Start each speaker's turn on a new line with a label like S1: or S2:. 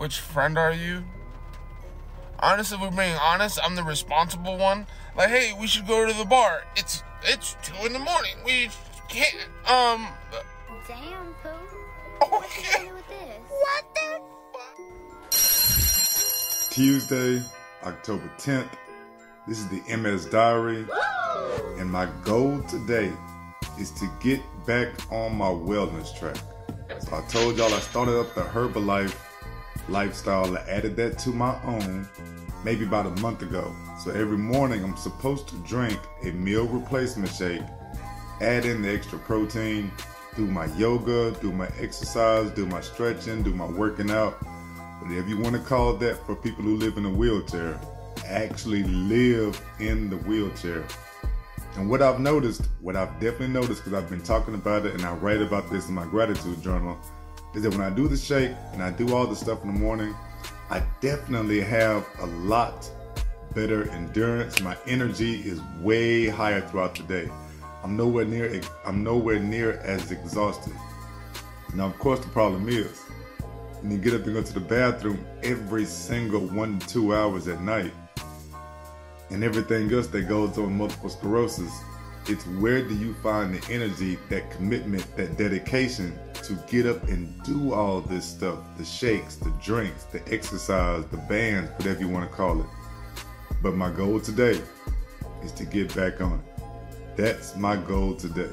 S1: which friend are you? Honestly, if we're being honest, I'm the responsible one. Like, hey, we should go to the bar. It's it's two in the morning. We can't. Um.
S2: Damn, Pooh.
S1: Oh,
S2: What
S1: yeah.
S2: gonna do with this?
S1: What the fuck?
S3: Tuesday, October 10th. This is the MS Diary. And my goal today is to get back on my wellness track. So I told y'all I started up the Herbalife lifestyle. I added that to my own maybe about a month ago. So every morning I'm supposed to drink a meal replacement shake, add in the extra protein, do my yoga, do my exercise, do my stretching, do my working out whatever you want to call that for people who live in a wheelchair, actually live in the wheelchair. And what I've noticed, what I've definitely noticed, because I've been talking about it and I write about this in my gratitude journal, is that when I do the shake and I do all the stuff in the morning, I definitely have a lot better endurance. My energy is way higher throughout the day. I'm nowhere near I'm nowhere near as exhausted. Now, of course, the problem is and you get up and go to the bathroom every single one to two hours at night and everything else that goes on multiple sclerosis it's where do you find the energy that commitment that dedication to get up and do all this stuff the shakes the drinks the exercise the bands whatever you want to call it. But my goal today is to get back on it. That's my goal today